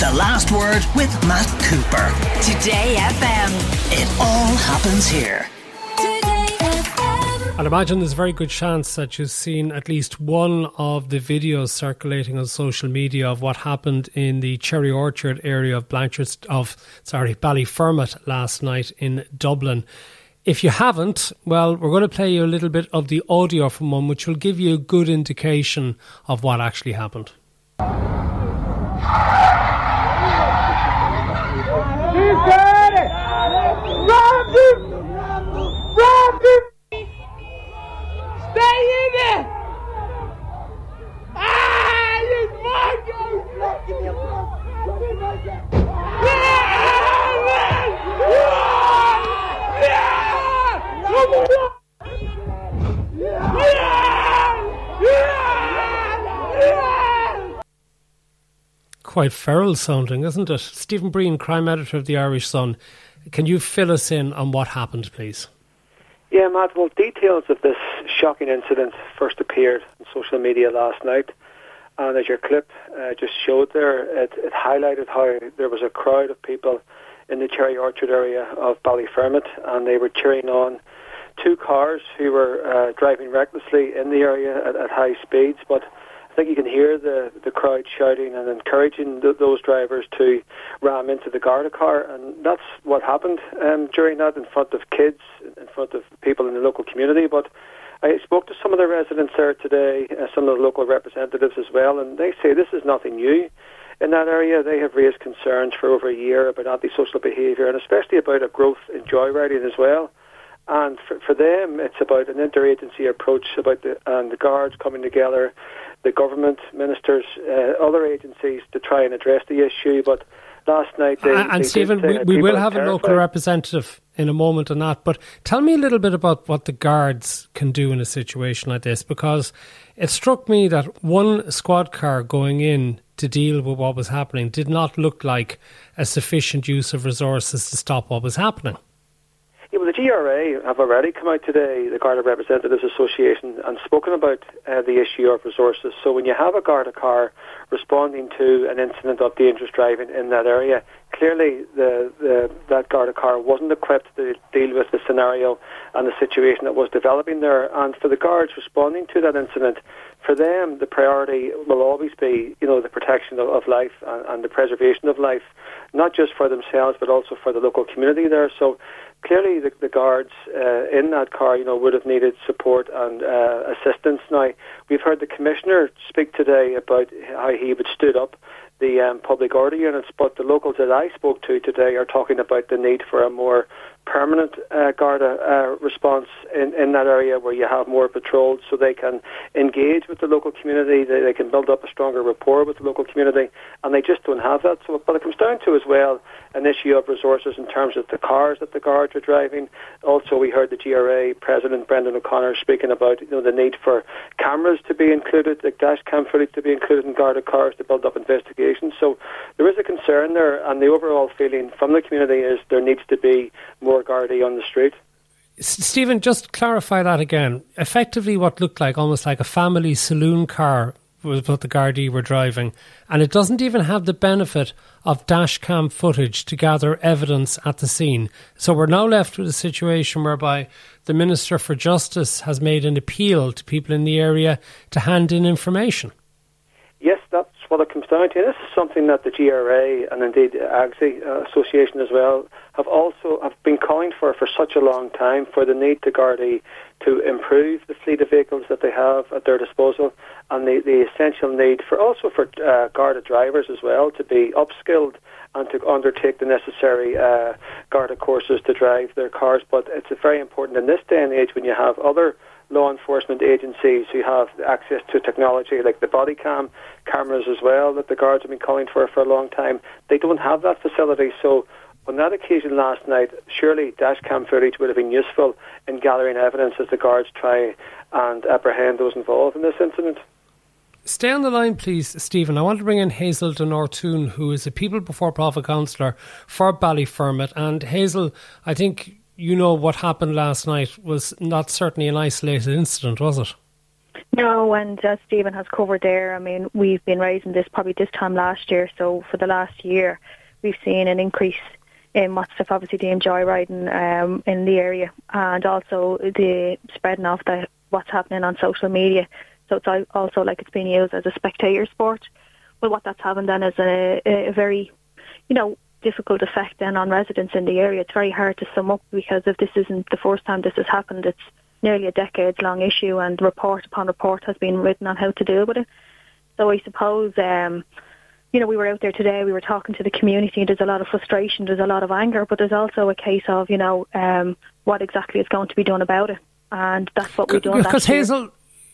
The Last Word with Matt Cooper. Today FM. It all happens here. I'd imagine there's a very good chance that you've seen at least one of the videos circulating on social media of what happened in the Cherry Orchard area of Blanchard of sorry Ballyfermot last night in Dublin. If you haven't, well, we're going to play you a little bit of the audio from one, which will give you a good indication of what actually happened. Stay in there! Ah, you fucking! Quite feral sounding, isn't it? Stephen Breen, crime editor of the Irish Sun. Can you fill us in on what happened, please? Yeah, Matt. Well, details of this shocking incident first appeared on social media last night. And as your clip uh, just showed there, it, it, highlighted how there was a crowd of people in the Cherry Orchard area of Ballyfermot, and they were cheering on two cars who were uh, driving recklessly in the area at, at high speeds. But think you can hear the the crowd shouting and encouraging th- those drivers to ram into the Garda car, and that's what happened um, during that in front of kids, in front of people in the local community. But I spoke to some of the residents there today, uh, some of the local representatives as well, and they say this is nothing new. In that area, they have raised concerns for over a year about antisocial behaviour and especially about a growth in joyriding as well. And for, for them, it's about an interagency approach, about the, and the guards coming together, the government, ministers, uh, other agencies to try and address the issue. But last night, they, and they Stephen, we, we will have a local representative in a moment on that. But tell me a little bit about what the guards can do in a situation like this, because it struck me that one squad car going in to deal with what was happening did not look like a sufficient use of resources to stop what was happening. Yeah, well, the GRA have already come out today, the Garda Representatives Association, and spoken about uh, the issue of resources. So when you have a Garda car responding to an incident of dangerous driving in that area, clearly the, the, that Garda car wasn't equipped to deal with the scenario and the situation that was developing there. And for the guards responding to that incident, for them, the priority will always be, you know, the protection of, of life and, and the preservation of life, not just for themselves, but also for the local community there. So clearly the, the guards uh, in that car, you know, would have needed support and uh, assistance. Now, we've heard the commissioner speak today about how he would stood up the um, public order units, but the locals that I spoke to today are talking about the need for a more permanent uh, Garda uh, response in, in that area where you have more patrols so they can engage with the local community, they, they can build up a stronger rapport with the local community, and they just don't have that. So, but it comes down to as well an issue of resources in terms of the cars that the guards are driving. Also, we heard the GRA President Brendan O'Connor speaking about you know the need for cameras to be included, the dash cam footage to be included in Garda cars to build up investigations. So there is a concern there, and the overall feeling from the community is there needs to be more Gardaí on the street. Stephen, just clarify that again. Effectively, what looked like almost like a family saloon car was what the Gardaí were driving, and it doesn't even have the benefit of dash cam footage to gather evidence at the scene. So we're now left with a situation whereby the Minister for Justice has made an appeal to people in the area to hand in information. Yes, that's what it comes down to. And this is something that the GRA and indeed AGSI uh, Association as well have also have been calling for for such a long time for the need to Gardaí to improve the fleet of vehicles that they have at their disposal and the, the essential need for also for uh, Garda drivers as well to be upskilled and to undertake the necessary uh, Garda courses to drive their cars. But it's very important in this day and age when you have other law enforcement agencies who have access to technology like the body cam cameras as well that the guards have been calling for for a long time. They don't have that facility, so on that occasion last night, surely dash cam footage would have been useful in gathering evidence as the guards try and apprehend those involved in this incident. Stay on the line, please, Stephen. I want to bring in Hazel Nortuin, who is a People Before Profit councillor for Ballyfermot. And Hazel, I think you know what happened last night was not certainly an isolated incident, was it? No, and as Stephen has covered there, I mean, we've been raising this probably this time last year. So for the last year, we've seen an increase in what's obviously deemed joyriding um, in the area, and also the spreading of the what's happening on social media. So it's also like it's being used as a spectator sport. Well, what that's having then is a, a very, you know, difficult effect then on residents in the area. It's very hard to sum up because if this isn't the first time this has happened, it's nearly a decades long issue and report upon report has been written on how to deal with it. So I suppose, um, you know, we were out there today, we were talking to the community, there's a lot of frustration, there's a lot of anger, but there's also a case of, you know, um, what exactly is going to be done about it. And that's what we're doing. Because Hazel,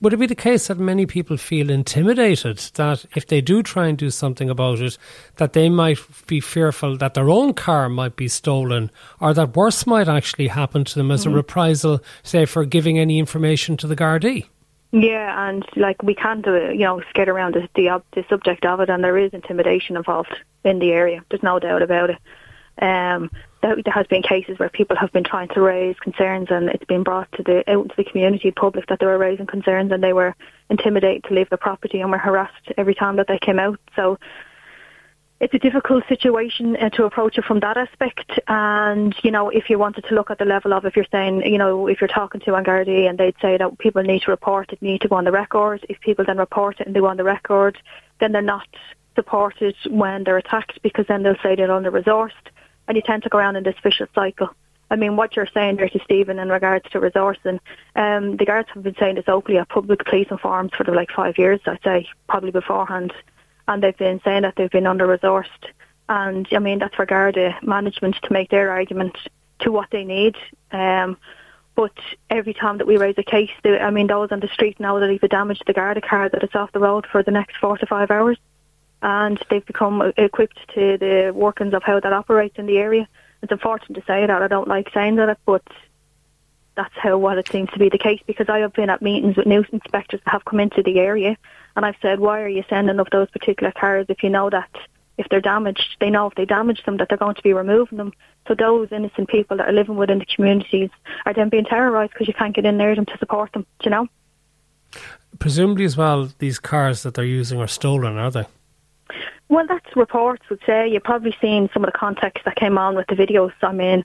would it be the case that many people feel intimidated that if they do try and do something about it, that they might be fearful that their own car might be stolen or that worse might actually happen to them as mm-hmm. a reprisal, say, for giving any information to the Gardaí? Yeah, and like we can't, uh, you know, skate around the, the, the subject of it, and there is intimidation involved in the area. There's no doubt about it. Um, there, has been cases where people have been trying to raise concerns, and it's been brought to the out into the community public that they were raising concerns, and they were intimidated to leave the property and were harassed every time that they came out. So it's a difficult situation uh, to approach it from that aspect. And, you know, if you wanted to look at the level of, if you're saying, you know, if you're talking to An Gardaí and they'd say that people need to report it, need to go on the record. If people then report it and they go on the record, then they're not supported when they're attacked because then they'll say they're under resourced and you tend to go around in this vicious cycle. I mean, what you're saying there to Stephen in regards to resourcing, um, the guards have been saying this openly at public policing forums for like five years, I'd say, probably beforehand. And they've been saying that they've been under resourced. And I mean, that's for Garda management to make their argument to what they need. Um, but every time that we raise a case, they, I mean, those on the street know that if it damaged the Garda car, that it's off the road for the next four to five hours and they've become equipped to the workings of how that operates in the area. It's unfortunate to say that. I don't like saying that, but that's how what it seems to be the case because I have been at meetings with new inspectors that have come into the area and I've said, why are you sending up those particular cars if you know that if they're damaged, they know if they damage them that they're going to be removing them. So those innocent people that are living within the communities are then being terrorised because you can't get in there to support them, Do you know? Presumably as well, these cars that they're using are stolen, are they? Well, that's reports would say. You've probably seen some of the context that came on with the videos. I mean,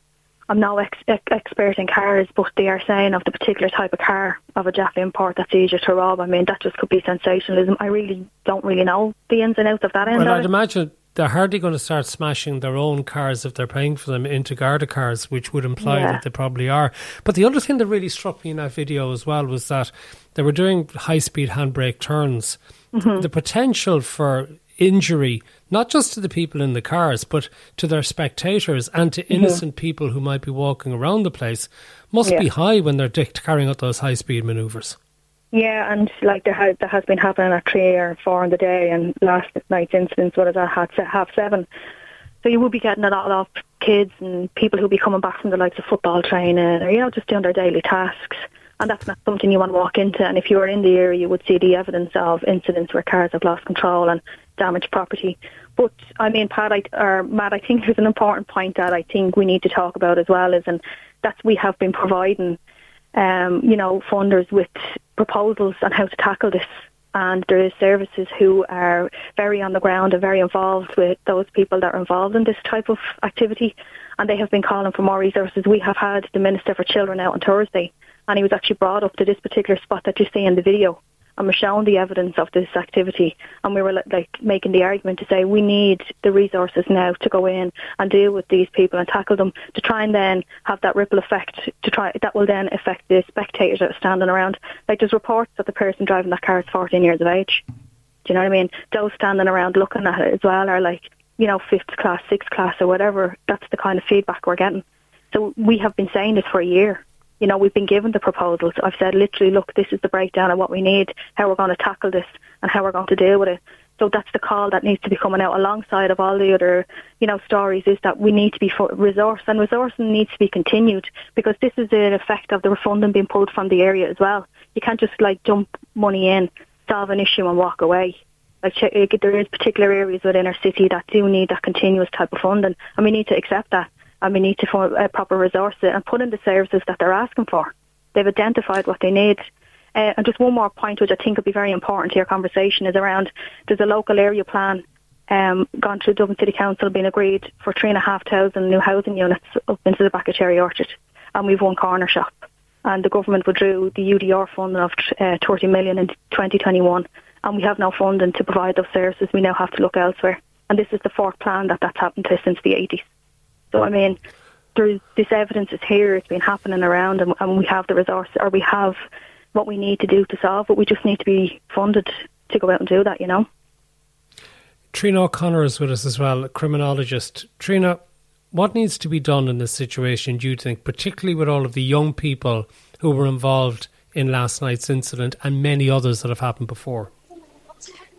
I'm no ex- expert in cars, but they are saying of the particular type of car of a JAF import that's easier to rob. I mean, that just could be sensationalism. I really don't really know the ins and outs of that end. Well, I'd it. imagine they're hardly going to start smashing their own cars if they're paying for them into Garda cars, which would imply yeah. that they probably are. But the other thing that really struck me in that video as well was that they were doing high speed handbrake turns. Mm-hmm. The potential for injury, not just to the people in the cars, but to their spectators and to innocent mm-hmm. people who might be walking around the place, must yeah. be high when they're dicked carrying out those high speed manoeuvres. Yeah, and like there has, that has been happening at three or four in the day, and last night's incident was at half, half seven. So you will be getting a lot of kids and people who will be coming back from the likes of football training or, you know, just doing their daily tasks and that's not something you want to walk into. And if you were in the area, you would see the evidence of incidents where cars have lost control and damaged property. But I mean, Pat, I, or Matt, I think there's an important point that I think we need to talk about as well is, and that's we have been providing, um, you know, funders with proposals on how to tackle this. And there is services who are very on the ground and very involved with those people that are involved in this type of activity. And they have been calling for more resources. We have had the Minister for Children out on Thursday and he was actually brought up to this particular spot that you see in the video and we're showing the evidence of this activity and we were like making the argument to say we need the resources now to go in and deal with these people and tackle them to try and then have that ripple effect to try that will then affect the spectators that are standing around. Like there's reports that the person driving that car is 14 years of age. Do you know what I mean? Those standing around looking at it as well are like you know fifth class sixth class or whatever. That's the kind of feedback we're getting. So we have been saying this for a year you know, we've been given the proposals. I've said literally, look, this is the breakdown of what we need, how we're going to tackle this, and how we're going to deal with it. So that's the call that needs to be coming out alongside of all the other, you know, stories is that we need to be for resource and resourcing needs to be continued because this is an effect of the funding being pulled from the area as well. You can't just like dump money in, solve an issue and walk away. Like eh, there is particular areas within our city that do need that continuous type of funding and we need to accept that and we need to form a proper resources and put in the services that they're asking for. They've identified what they need. Uh, and just one more point, which I think would be very important to your conversation, is around there's a local area plan um, gone through Dublin City Council, been agreed for three and a half thousand new housing units up into the back of Cherry Orchard, and we've one corner shop. And the government withdrew the UDR funding of uh, 30 million in 2021, and we have no funding to provide those services. We now have to look elsewhere, and this is the fourth plan that that's happened to since the 80s. So I mean, there's, this evidence is here; it's been happening around, and, and we have the resource, or we have what we need to do to solve it. We just need to be funded to go out and do that. You know. Trina O'Connor is with us as well, a criminologist. Trina, what needs to be done in this situation, do you think, particularly with all of the young people who were involved in last night's incident and many others that have happened before?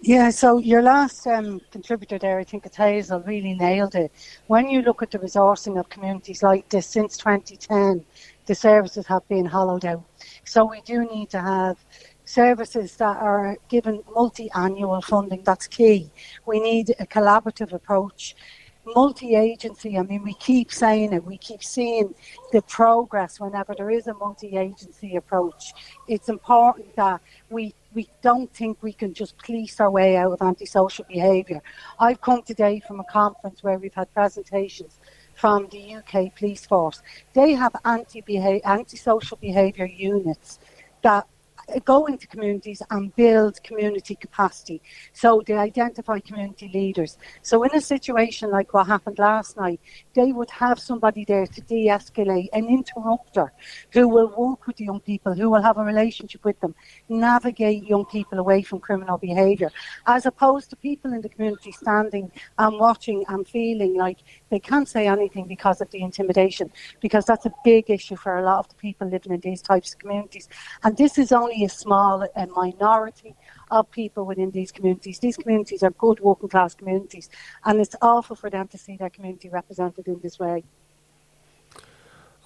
Yeah, so your last um, contributor there, I think it's Hazel, really nailed it. When you look at the resourcing of communities like this since 2010, the services have been hollowed out. So we do need to have services that are given multi-annual funding. That's key. We need a collaborative approach. Multi-agency, I mean, we keep saying it, we keep seeing the progress whenever there is a multi-agency approach. It's important that we we don't think we can just police our way out of antisocial behaviour. I've come today from a conference where we've had presentations from the UK police force. They have anti antisocial behaviour units that Uh, go into communities and build community capacity. So they identify community leaders. So in a situation like what happened last night, they would have somebody there to de-escalate, an interrupter who will work with the young people, who will have a relationship with them, navigate young people away from criminal behaviour, as opposed to people in the community standing and watching and feeling like they can't say anything because of the intimidation, because that's a big issue for a lot of the people living in these types of communities. And this is only a small a minority of people within these communities. These communities are good working class communities, and it's awful for them to see their community represented in this way.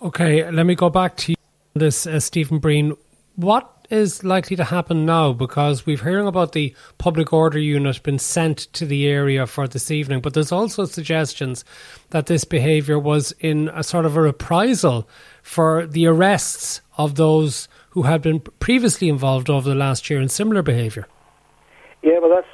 Okay, let me go back to this, uh, Stephen Breen. What is likely to happen now? Because we've hearing about the public order unit being sent to the area for this evening, but there's also suggestions that this behaviour was in a sort of a reprisal for the arrests of those who had been previously involved over the last year in similar behaviour. Yeah, well, that's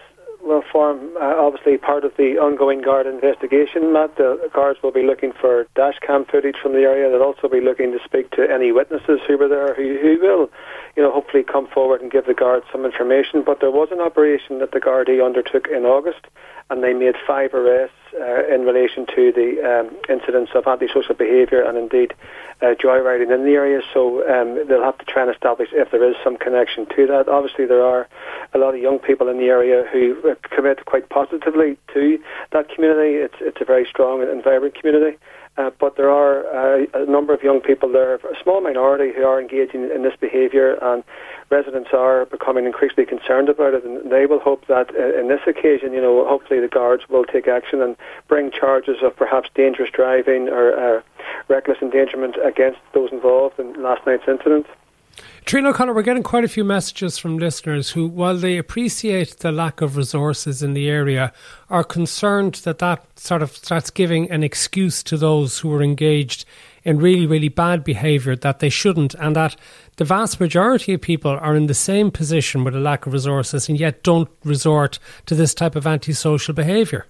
will form uh, obviously part of the ongoing guard investigation. Matt, the guards will be looking for dash cam footage from the area. They'll also be looking to speak to any witnesses who were there, who, who will, you know, hopefully come forward and give the guards some information. But there was an operation that the Gardaí undertook in August, and they made five arrests uh, in relation to the um, incidents of antisocial behaviour and indeed uh, joyriding in the area. So um, they'll have to try and establish if there is some connection to that. Obviously, there are a lot of young people in the area who uh, commit quite positively to that community. It's it's a very strong and vibrant community. Uh, but there are uh, a number of young people there, a small minority, who are engaging in this behaviour, and residents are becoming increasingly concerned about it. And they will hope that uh, in this occasion, you know, hopefully the guards will take action and bring charges of perhaps dangerous driving or uh, reckless endangerment against those involved in last night's incident. Trina O'Connor, we're getting quite a few messages from listeners who, while they appreciate the lack of resources in the area, are concerned that that sort of starts giving an excuse to those who are engaged in really, really bad behaviour that they shouldn't, and that the vast majority of people are in the same position with a lack of resources and yet don't resort to this type of antisocial behaviour.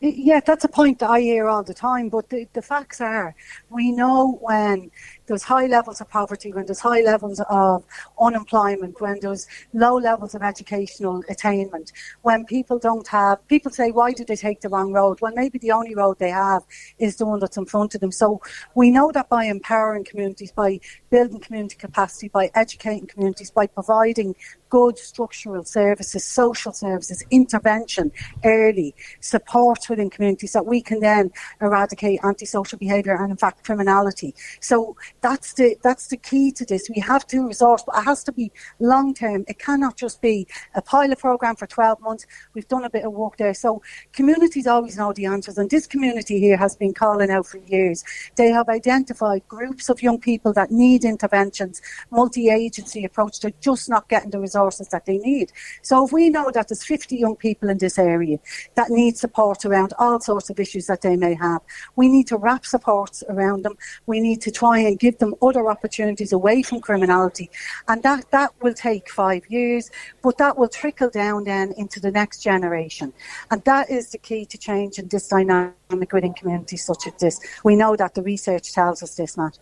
Yeah, that's a point I hear all the time. But the, the facts are, we know when there's high levels of poverty, when there's high levels of unemployment, when there's low levels of educational attainment, when people don't have, people say, why did they take the wrong road? Well, maybe the only road they have is the one that's in front of them. So we know that by empowering communities, by building community capacity, by educating communities, by providing good structural services, social services, intervention early, support within communities that we can then eradicate antisocial behaviour and in fact criminality. So that's the that's the key to this. We have to resource, but it has to be long term. It cannot just be a pilot program for 12 months. We've done a bit of work there. So communities always know the answers, and this community here has been calling out for years. They have identified groups of young people that need interventions, multi-agency approach. They're just not getting the resources that they need. So if we know that there's 50 young people in this area that need support around all sorts of issues that they may have, we need to wrap supports around them. We need to try and give give them other opportunities away from criminality. And that, that will take five years, but that will trickle down then into the next generation. And that is the key to change in this dynamic within communities such as this. We know that the research tells us this, Matt.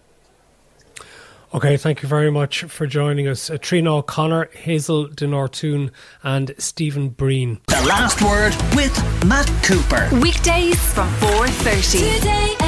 Okay, thank you very much for joining us. Uh, Trina O'Connor, Hazel De Nortuin, and Stephen Breen. The last word with Matt Cooper. Weekdays from 4.30. Today